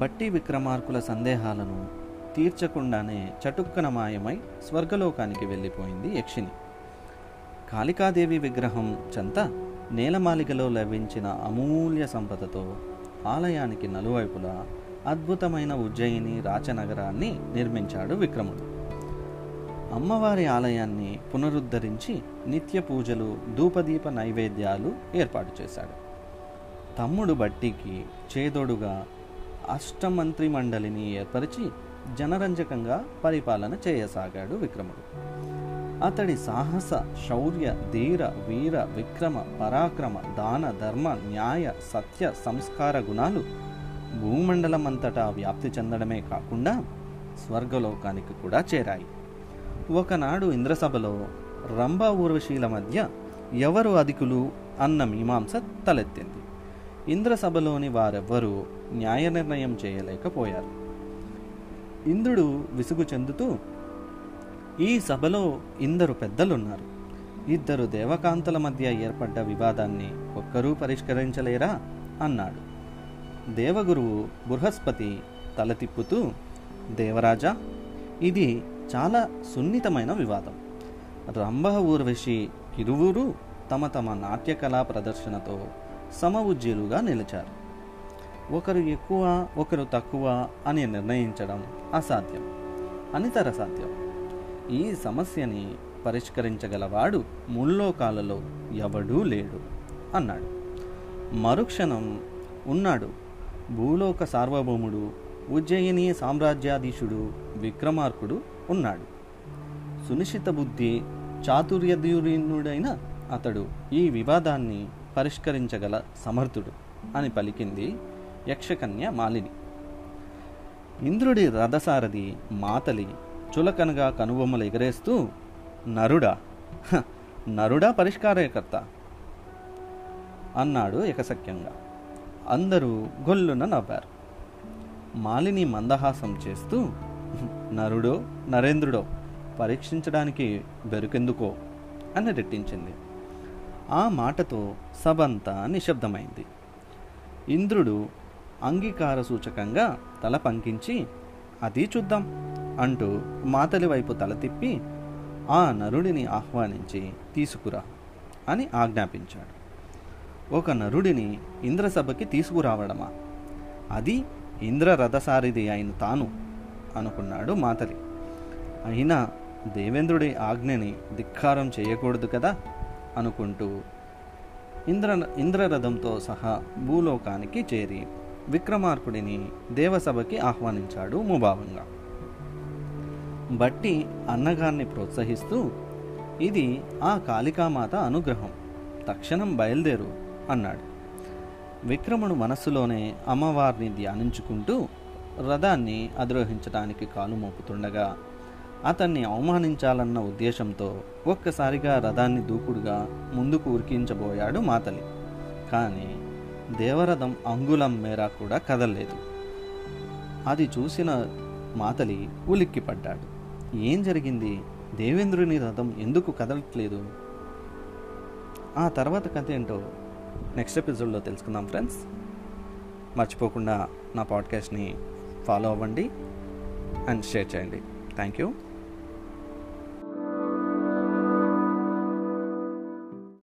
బట్టి విక్రమార్కుల సందేహాలను తీర్చకుండానే చటుక్కన మాయమై స్వర్గలోకానికి వెళ్ళిపోయింది యక్షిని కాళికాదేవి విగ్రహం చెంత నేలమాలికలో లభించిన అమూల్య సంపదతో ఆలయానికి నలువైపులా అద్భుతమైన ఉజ్జయిని రాచనగరాన్ని నిర్మించాడు విక్రముడు. అమ్మవారి ఆలయాన్ని పునరుద్ధరించి నిత్య పూజలు ధూపదీప నైవేద్యాలు ఏర్పాటు చేశాడు. తమ్ముడు బట్టికి చేదోడుగా అష్టమంత్రి మండలిని ఏర్పరిచి జనరంజకంగా పరిపాలన చేయసాగాడు విక్రముడు. అతడి సాహస శౌర్య ధీర వీర విక్రమ పరాక్రమ దాన ధర్మ న్యాయ సత్య సంస్కార గుణాలు భూమండలమంతటా వ్యాప్తి చెందడమే కాకుండా స్వర్గలోకానికి కూడా చేరాయి. ఒకనాడు ఇంద్రసభలో రంభా ఊర్వశీల మధ్య ఎవరు అధికులు అన్న మీమాంస తలెత్తింది. ఇంద్రసభలోని వారెవ్వరూ న్యాయ నిర్ణయం చేయలేకపోయారు. ఇంద్రుడు విసుగు చెందుతూ ఈ సభలో ఇందరు పెద్దలున్నారు. ఇద్దరు దేవకాంతల మధ్య ఏర్పడ్డ వివాదాన్ని ఒక్కరూ పరిష్కరించలేరా? అన్నాడు. దేవగురువు బృహస్పతి తల తిప్పుతూ దేవరాజా ఇది చాలా సున్నితమైన వివాదం. రంభ ఊర్వశి ఇరువురు తమ తమ నాట్యకళా ప్రదర్శనతో సమవుజ్యులుగా నిలిచారు. ఒకరు ఎక్కువ ఒకరు తక్కువ అని నిర్ణయించడం అసాధ్యం. అనితర సాధ్యం. ఈ సమస్యని పరిష్కరించగలవాడు ముల్లోకాలలో ఎవడూ లేడు అన్నాడు. మరుక్షణం ఉన్నాడు. భూలోక సార్వభౌముడు ఉజ్జయిని సామ్రాజ్యాధీశుడు విక్రమార్కుడు ఉన్నాడు. సునిశ్చిత బుద్ధి చాతుర్యధురీనుడైన అతడు ఈ వివాదాన్ని పరిష్కరించగల సమర్థుడు అని పలికింది యక్షకన్య మాలిని. ఇంద్రుడి రథసారథి మాతలి చులకనగా కనుబొమ్మలు ఎగరేస్తూ నరుడా నరుడా పరిష్కారకర్త అన్నాడు ఎకసక్యంగా అందరూ గొల్లున నవ్వారు. మాలిని మందహాసం చేస్తూ నరుడో నరేంద్రుడో పరీక్షించడానికి బెరుకెందుకో? అని రెట్టించింది. ఆ మాటతో సభంతా నిశ్శబ్దమైంది. ఇంద్రుడు అంగీకార సూచకంగా తల పంకించి అది చూద్దాం అంటూ మాతలి వైపు తల తిప్పి ఆ నరుడిని ఆహ్వానించి తీసుకురా అని ఆజ్ఞాపించాడు. ఒక నరుడిని ఇంద్రసభకి తీసుకురావడమా? అది ఇంద్రరథసారిది అయిన తాను అనుకున్నాడు మాతలి. అయినా దేవేంద్రుడి ఆజ్ఞని ధిక్కారం చేయకూడదు కదా? అనుకుంటూ ఇంద్ర ఇంద్రరథంతో సహా భూలోకానికి చేరి విక్రమార్కుడిని దేవసభకి ఆహ్వానించాడు ముభావంగా. బట్టి అన్నగారిని ప్రోత్సహిస్తూ ఇది ఆ కాళికామాత అనుగ్రహం తక్షణం బయలుదేరు అన్నాడు. విక్రముడు మనస్సులోనే అమ్మవారిని ధ్యానించుకుంటూ రథాన్ని అధిరోహించడానికి కాలు మోపుతుండగా అతన్ని అవమానించాలన్న ఉద్దేశంతో ఒక్కసారిగా రథాన్ని దూకుడుగా ముందుకు ఉరికించబోయాడు మాతలి. కానీ దేవరథం అంగుళం మేర కూడా కదలలేదు. అది చూసిన మాతలి ఉలిక్కిపడ్డాడు. ఏం జరిగింది? దేవేంద్రుని రథం ఎందుకు కదలట్లేదు? ఆ తర్వాత కథ ఏంటో నెక్స్ట్ ఎపిసోడ్లో తెలుసుకుందాం ఫ్రెండ్స్. మర్చిపోకుండా నా పాడ్కాస్ట్ని ఫాలో అవ్వండి అండ్ షేర్ చేయండి. Thank you.